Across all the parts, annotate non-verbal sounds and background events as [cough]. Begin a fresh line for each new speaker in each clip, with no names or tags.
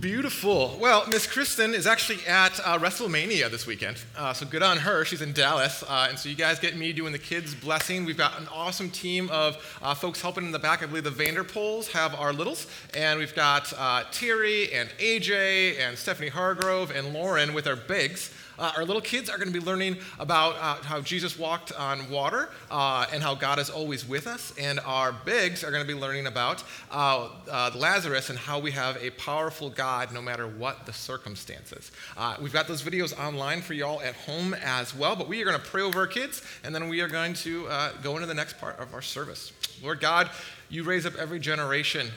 Beautiful. Well, Miss Kristen is actually at uh, WrestleMania this weekend, uh, so good on her. She's in Dallas, uh, and so you guys get me doing the kids' blessing. We've got an awesome team of uh, folks helping in the back. I believe the Vanderpols have our littles, and we've got uh, Terry and AJ and Stephanie Hargrove and Lauren with our bigs. Uh, our little kids are going to be learning about uh, how Jesus walked on water uh, and how God is always with us. And our bigs are going to be learning about uh, uh, Lazarus and how we have a powerful God no matter what the circumstances. Uh, we've got those videos online for y'all at home as well. But we are going to pray over our kids and then we are going to go into the next part of our service. Lord God, you raise up every generation,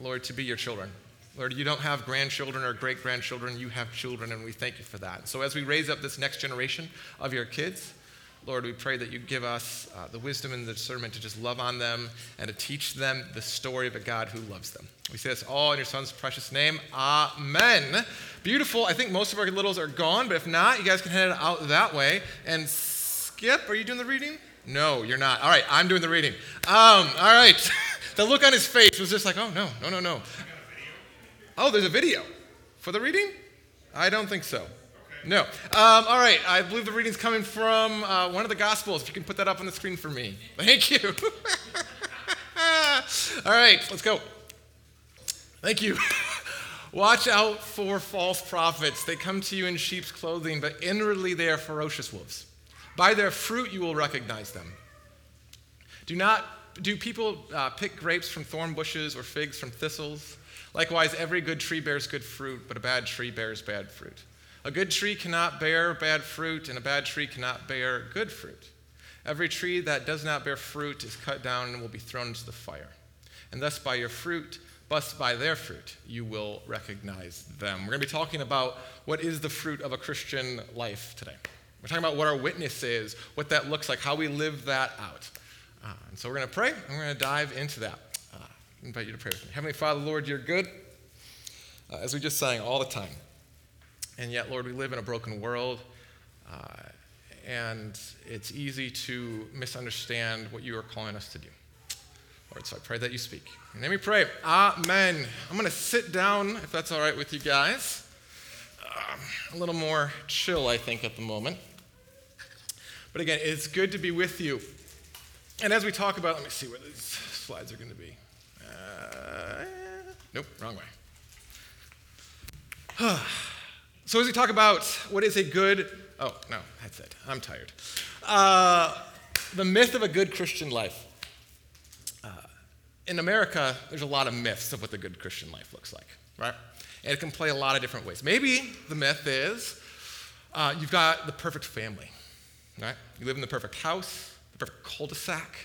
Lord, to be your children. Lord, you don't have grandchildren or great grandchildren, you have children, and we thank you for that. So, as we raise up this next generation of your kids, Lord, we pray that you give us uh, the wisdom and the discernment to just love on them and to teach them the story of a God who loves them. We say this all in your son's precious name. Amen. Beautiful. I think most of our littles are gone, but if not, you guys can head out that way. And Skip, are you doing the reading? No, you're not. All right, I'm doing the reading. Um, all right. [laughs] the look on his face was just like, oh, no, no, no, no. Oh, there's a video for the reading? I don't think so. No. Um, all right. I believe the reading's coming from uh, one of the Gospels. If you can put that up on the screen for me. Thank you. [laughs] all right. Let's go. Thank you. [laughs] Watch out for false prophets. They come to you in sheep's clothing, but inwardly they are ferocious wolves. By their fruit you will recognize them. Do not do people uh, pick grapes from thorn bushes or figs from thistles? Likewise, every good tree bears good fruit, but a bad tree bears bad fruit. A good tree cannot bear bad fruit, and a bad tree cannot bear good fruit. Every tree that does not bear fruit is cut down and will be thrown into the fire. And thus, by your fruit, thus by their fruit, you will recognize them. We're going to be talking about what is the fruit of a Christian life today. We're talking about what our witness is, what that looks like, how we live that out. Uh, and so we're going to pray, and we're going to dive into that. Invite you to pray with me. Heavenly Father, Lord, you're good, uh, as we just sang all the time. And yet, Lord, we live in a broken world, uh, and it's easy to misunderstand what you are calling us to do. Lord, so I pray that you speak. And let me pray. Amen. I'm going to sit down, if that's all right with you guys. Um, a little more chill, I think, at the moment. But again, it's good to be with you. And as we talk about, let me see where these slides are going to be. Uh, nope, wrong way. [sighs] so, as we talk about what is a good, oh, no, that's it. I'm tired. Uh, the myth of a good Christian life. Uh, in America, there's a lot of myths of what the good Christian life looks like, right? And it can play a lot of different ways. Maybe the myth is uh, you've got the perfect family, right? You live in the perfect house, the perfect cul de sac,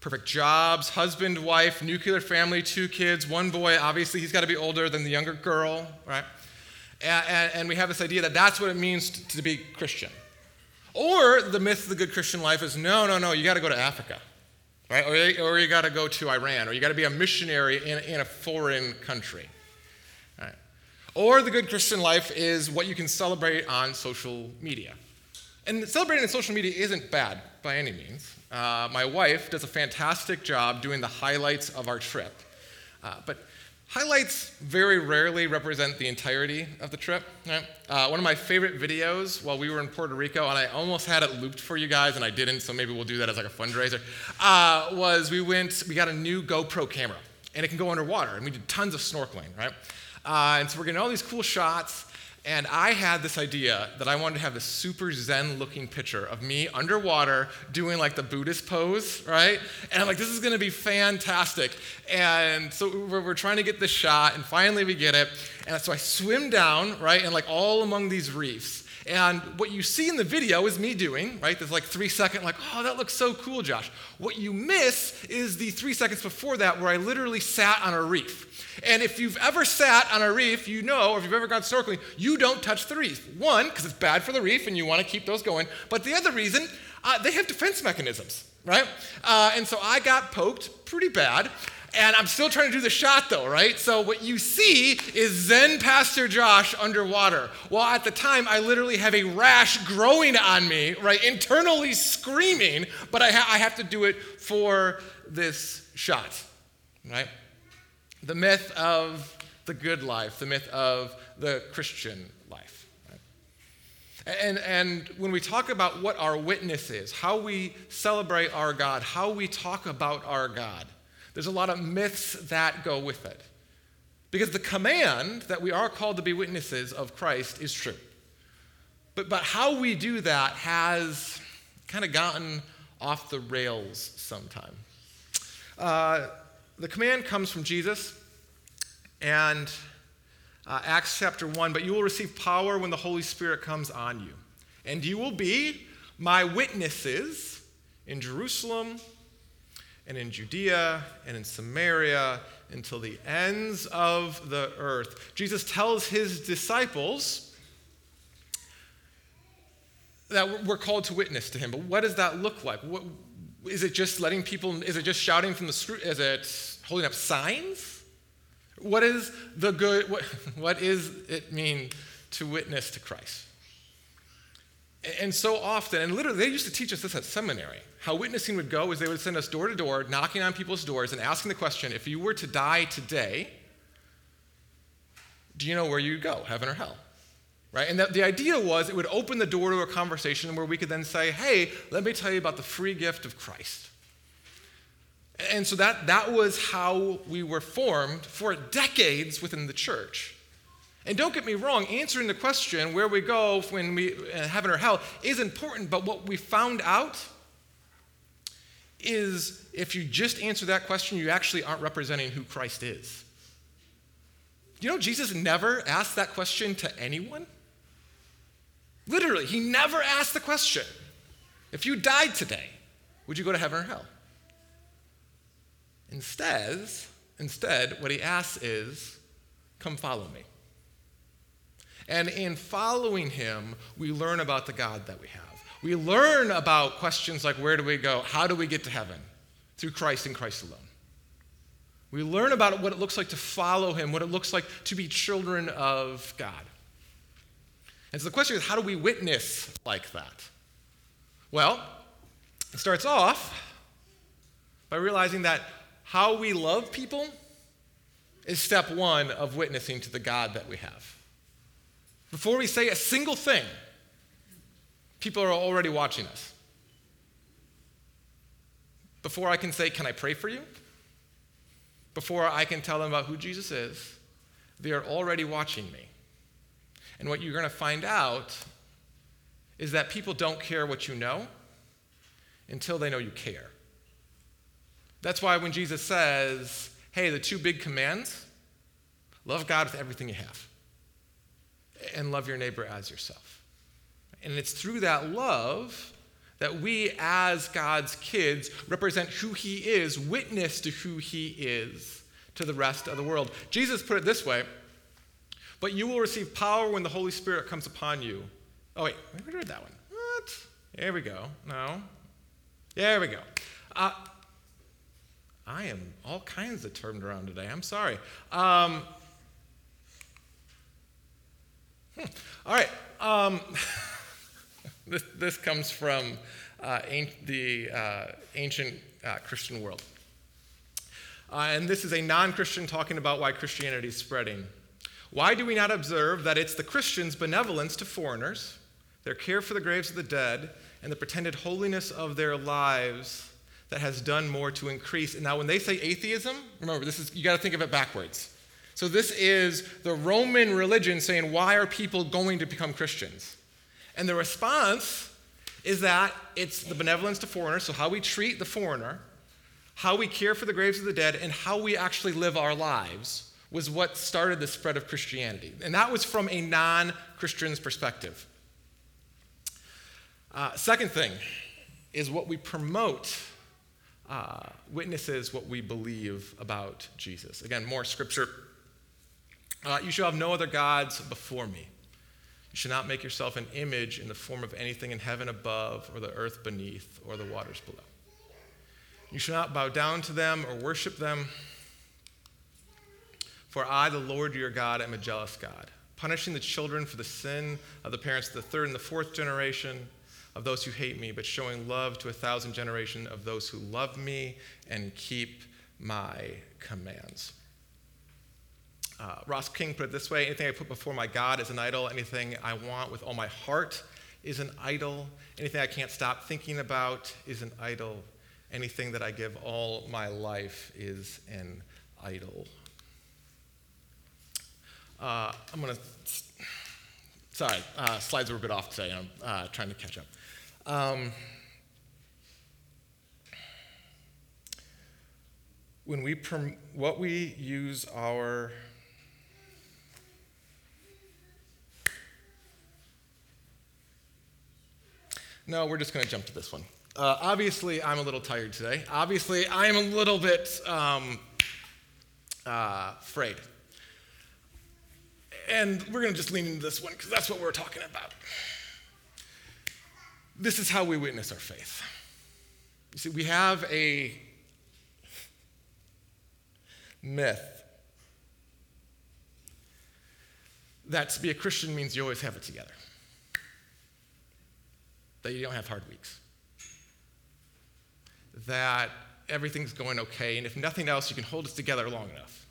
perfect jobs, husband, wife, nuclear family, two kids, one boy. Obviously, he's got to be older than the younger girl, right? And, and, and we have this idea that that's what it means to, to be Christian. Or the myth of the good Christian life is no, no, no, you got to go to Africa, right? Or, or you got to go to Iran, or you got to be a missionary in, in a foreign country. Right? Or the good Christian life is what you can celebrate on social media. And celebrating on social media isn't bad by any means. Uh, my wife does a fantastic job doing the highlights of our trip. Uh, but highlights very rarely represent the entirety of the trip. Right? Uh, one of my favorite videos while we were in Puerto Rico, and I almost had it looped for you guys, and I didn't, so maybe we'll do that as like a fundraiser, uh, was we went, we got a new GoPro camera, and it can go underwater, and we did tons of snorkeling, right? Uh, and so we're getting all these cool shots. And I had this idea that I wanted to have this super zen looking picture of me underwater doing like the Buddhist pose, right? And I'm like, this is gonna be fantastic. And so we're, we're trying to get this shot, and finally we get it. And so I swim down, right, and like all among these reefs. And what you see in the video is me doing, right? There's like three second, like, oh, that looks so cool, Josh. What you miss is the three seconds before that where I literally sat on a reef. And if you've ever sat on a reef, you know, or if you've ever gone snorkeling, you don't touch the reef. One, because it's bad for the reef and you want to keep those going. But the other reason, uh, they have defense mechanisms, right? Uh, and so I got poked pretty bad. And I'm still trying to do the shot though, right? So what you see is Zen Pastor Josh underwater. While at the time I literally have a rash growing on me, right? Internally screaming, but I, ha- I have to do it for this shot, right? The myth of the good life, the myth of the Christian life. Right? And, and when we talk about what our witness is, how we celebrate our God, how we talk about our God, there's a lot of myths that go with it. Because the command that we are called to be witnesses of Christ is true. But, but how we do that has kind of gotten off the rails sometime. Uh, the command comes from Jesus and uh, Acts chapter 1 But you will receive power when the Holy Spirit comes on you, and you will be my witnesses in Jerusalem and in Judea and in Samaria until the ends of the earth. Jesus tells his disciples that we're called to witness to him. But what does that look like? What, is it just letting people, is it just shouting from the street? Is it holding up signs? What is the good, what, [laughs] what is it mean to witness to Christ? And so often, and literally, they used to teach us this at seminary. How witnessing would go is they would send us door to door, knocking on people's doors and asking the question if you were to die today, do you know where you'd go, heaven or hell? Right? And the, idea was it would open the door to a conversation where we could then say, hey, let me tell you about the free gift of Christ. And so that, that was how we were formed for decades within the church. And don't get me wrong, answering the question where we go when we uh, heaven or hell is important, but what we found out is if you just answer that question, you actually aren't representing who Christ is. You know, Jesus never asked that question to anyone. Literally, he never asked the question if you died today, would you go to heaven or hell? Instead, instead, what he asks is, come follow me. And in following him, we learn about the God that we have. We learn about questions like where do we go? How do we get to heaven? Through Christ and Christ alone. We learn about what it looks like to follow him, what it looks like to be children of God. And so the question is how do we witness like that? Well, it starts off by realizing that how we love people is step one of witnessing to the God that we have. Before we say a single thing, people are already watching us. Before I can say, Can I pray for you? Before I can tell them about who Jesus is, they are already watching me. And what you're going to find out is that people don't care what you know until they know you care. That's why when Jesus says, Hey, the two big commands love God with everything you have and love your neighbor as yourself. And it's through that love that we, as God's kids, represent who He is, witness to who He is to the rest of the world. Jesus put it this way But you will receive power when the Holy Spirit comes upon you. Oh, wait, I read that one. What? There we go. No. There we go. Uh, I am all kinds of turned around today. I'm sorry. Um, All right. Um, [laughs] this, this comes from uh, the uh, ancient uh, Christian world. Uh, and this is a non Christian talking about why Christianity is spreading. Why do we not observe that it's the Christians' benevolence to foreigners, their care for the graves of the dead, and the pretended holiness of their lives that has done more to increase? And now, when they say atheism, remember, this is, you got to think of it backwards. So, this is the Roman religion saying, Why are people going to become Christians? And the response is that it's the benevolence to foreigners, so how we treat the foreigner, how we care for the graves of the dead, and how we actually live our lives was what started the spread of Christianity. And that was from a non Christian's perspective. Uh, second thing is what we promote uh, witnesses what we believe about Jesus. Again, more scripture uh, you shall have no other gods before me. You shall not make yourself an image in the form of anything in heaven above, or the earth beneath, or the waters below. You shall not bow down to them or worship them. For I, the Lord your God, am a jealous God, punishing the children for the sin of the parents of the third and the fourth generation of those who hate me, but showing love to a thousand generations of those who love me and keep my commands. Uh, Ross King put it this way anything I put before my God is an idol. Anything I want with all my heart is an idol. Anything I can't stop thinking about is an idol. Anything that I give all my life is an idol. Uh, I'm going to, sorry, uh, slides were a bit off today. I'm uh, trying to catch up. Um, when we, perm- what we use our No, we're just going to jump to this one. Uh, obviously, I'm a little tired today. Obviously, I am a little bit um, uh, afraid. And we're going to just lean into this one because that's what we're talking about. This is how we witness our faith. You see, we have a myth that to be a Christian means you always have it together that you don't have hard weeks, that everything's going okay, and if nothing else, you can hold us together long enough.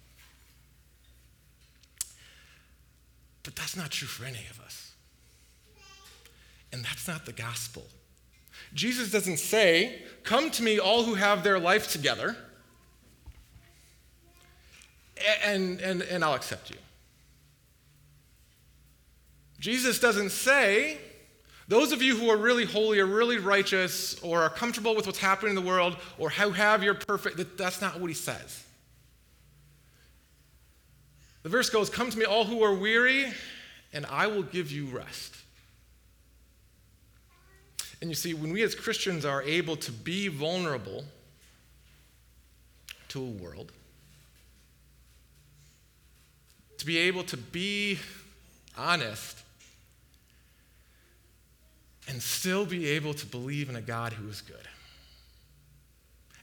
But that's not true for any of us. And that's not the gospel. Jesus doesn't say, Come to me, all who have their life together, and, and, and I'll accept you. Jesus doesn't say, those of you who are really holy or really righteous or are comfortable with what's happening in the world or who have your perfect, that's not what he says. The verse goes, Come to me, all who are weary, and I will give you rest. And you see, when we as Christians are able to be vulnerable to a world, to be able to be honest and still be able to believe in a God who is good.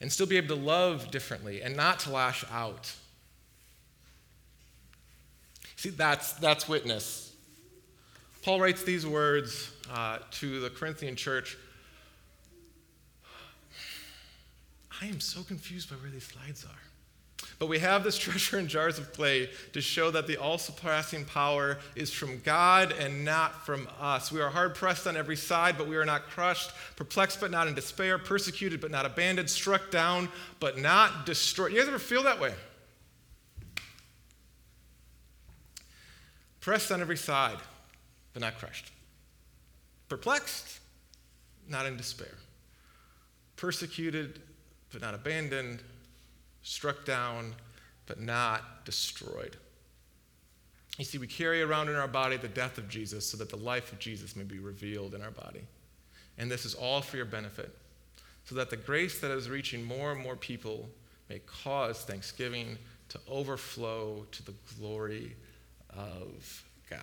And still be able to love differently and not to lash out. See, that's, that's witness. Paul writes these words uh, to the Corinthian church. I am so confused by where these slides are. But we have this [laughs] treasure in jars of clay to show that the all surpassing power is from God and not from us. We are hard pressed on every side, but we are not crushed, perplexed, but not in despair, persecuted, but not abandoned, struck down, but not destroyed. You guys ever feel that way? Pressed on every side, but not crushed. Perplexed, not in despair. Persecuted, but not abandoned struck down, but not destroyed. You see, we carry around in our body the death of Jesus so that the life of Jesus may be revealed in our body. And this is all for your benefit, so that the grace that is reaching more and more people may cause thanksgiving to overflow to the glory of God.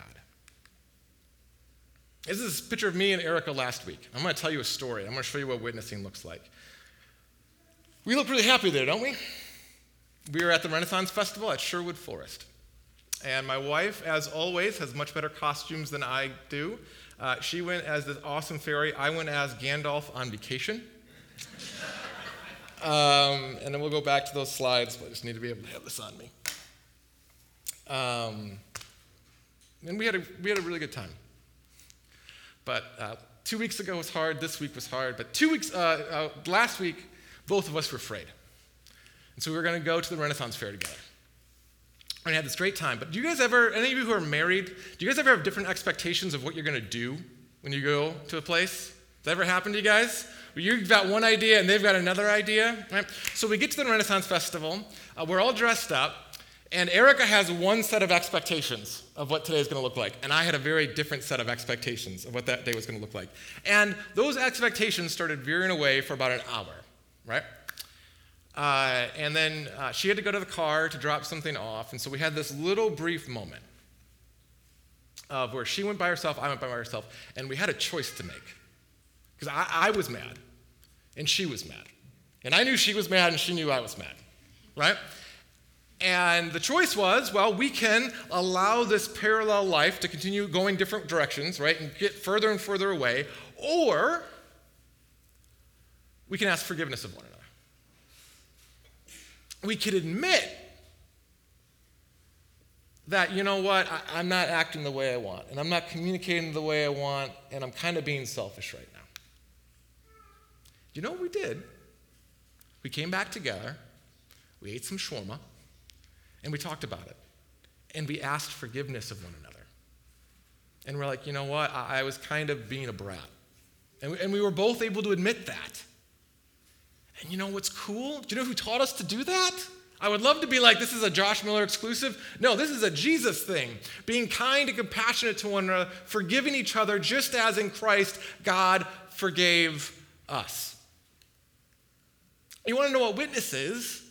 This is a picture of me and Erica last week. I'm going to tell you a story. I'm going to show you what witnessing looks like. We look really happy there, don't we? We were at the Renaissance Festival at Sherwood Forest. And my wife, as always, has much better costumes than I do. Uh, she went as this awesome fairy. I went as Gandalf on vacation. [laughs] um, and then we'll go back to those slides, but I just need to be able to have this on me. Um, and we had, a, we had a really good time. But uh, two weeks ago was hard, this week was hard. But two weeks, uh, uh last week, both of us were afraid. And so we were going to go to the Renaissance Fair together. And I had this great time. But do you guys ever, any of you who are married, do you guys ever have different expectations of what you're going to do when you go to a place? Has that ever happened to you guys? You've got one idea and they've got another idea? Right? So we get to the Renaissance Festival. Uh, we're all dressed up. And Erica has one set of expectations of what today is going to look like. And I had a very different set of expectations of what that day was going to look like. And those expectations started veering away for about an hour, right? Uh, and then uh, she had to go to the car to drop something off. And so we had this little brief moment of where she went by herself, I went by myself, and we had a choice to make. Because I, I was mad, and she was mad. And I knew she was mad, and she knew I was mad, right? And the choice was well, we can allow this parallel life to continue going different directions, right, and get further and further away, or we can ask forgiveness of one another we could admit that, you know what, I, am not acting the way I want, and I'm not communicating the way I want, and I'm kind of being selfish right now. You know what we did? We came back together, we ate some shawarma, and we talked about it. And we asked forgiveness of one another. And we're like, you know what? I, I was kind of being a brat. And we, and we were both able to admit that. And you know what's cool? Do you know who taught us to do that? I would love to be like, this is a Josh Miller exclusive. No, this is a Jesus thing. Being kind and compassionate to one another, forgiving each other just as in Christ God forgave us. You want to know what witness is?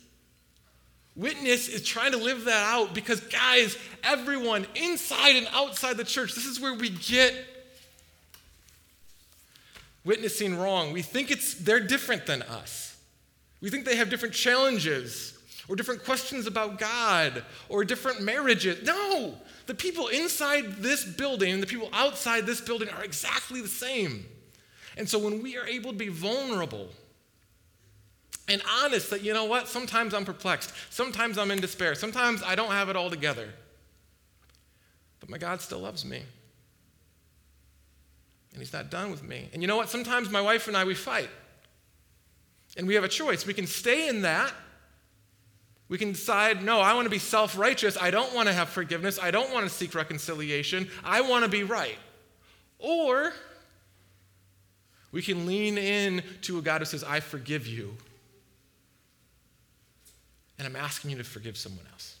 Witness is trying to live that out because, guys, everyone inside and outside the church, this is where we get witnessing wrong. We think it's they're different than us. We think they have different challenges or different questions about God or different marriages. No, the people inside this building and the people outside this building are exactly the same. And so when we are able to be vulnerable and honest that, you know what, sometimes I'm perplexed, sometimes I'm in despair, sometimes I don't have it all together, but my God still loves me. And He's not done with me. And you know what? Sometimes my wife and I, we fight. And we have a choice. We can stay in that we can decide, no, I want to be self righteous. I don't want to have forgiveness. I don't want to seek reconciliation. I want to be right. Or we can lean in to a God who says, I forgive you. And I'm asking you to forgive someone else.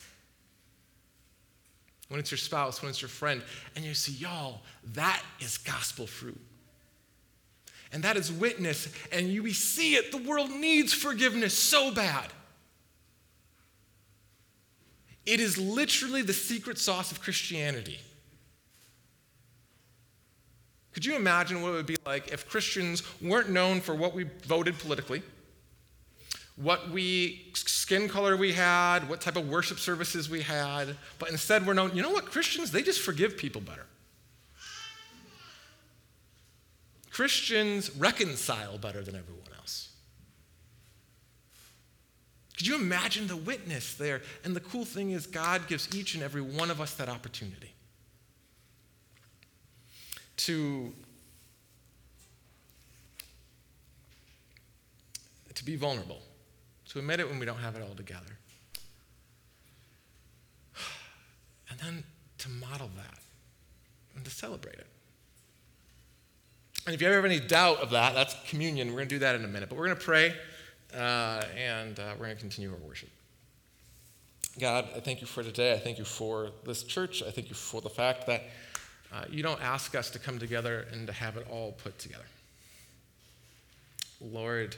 When it's your spouse, when it's your friend, and you see, y'all, that is gospel fruit. And that is witness, and you we see it. The world needs forgiveness so bad. It is literally the secret sauce of Christianity. Could you imagine what it would be like if Christians weren't known for what we voted politically, what we skin color we had, what type of worship services we had, but instead we're known, you know what, Christians, they just forgive people better. Christians reconcile better than everyone. Else. Could you imagine the witness there? And the cool thing is, God gives each and every one of us that opportunity to, to be vulnerable, to admit it when we don't have it all together. [sighs] And then to model that and to celebrate it. And if you ever have any doubt of that, that's communion. We're going to do that in a minute. But we're going to pray uh, and uh, we're going to continue our worship. God, I thank you for today. I thank you for this church. I thank you for the fact that uh, you don't ask us to come together and to have it all put together. Lord,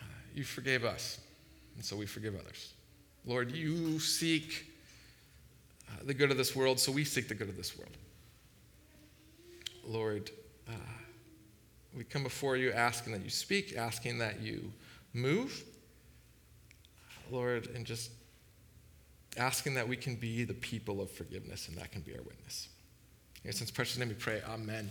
uh, you forgave us, and so we forgive others. Lord, you seek uh, the good of this world, so we seek the good of this world. Lord, uh, we come before you asking that you speak, asking that you move, Lord, and just asking that we can be the people of forgiveness and that can be our witness. In since precious name we pray, Amen.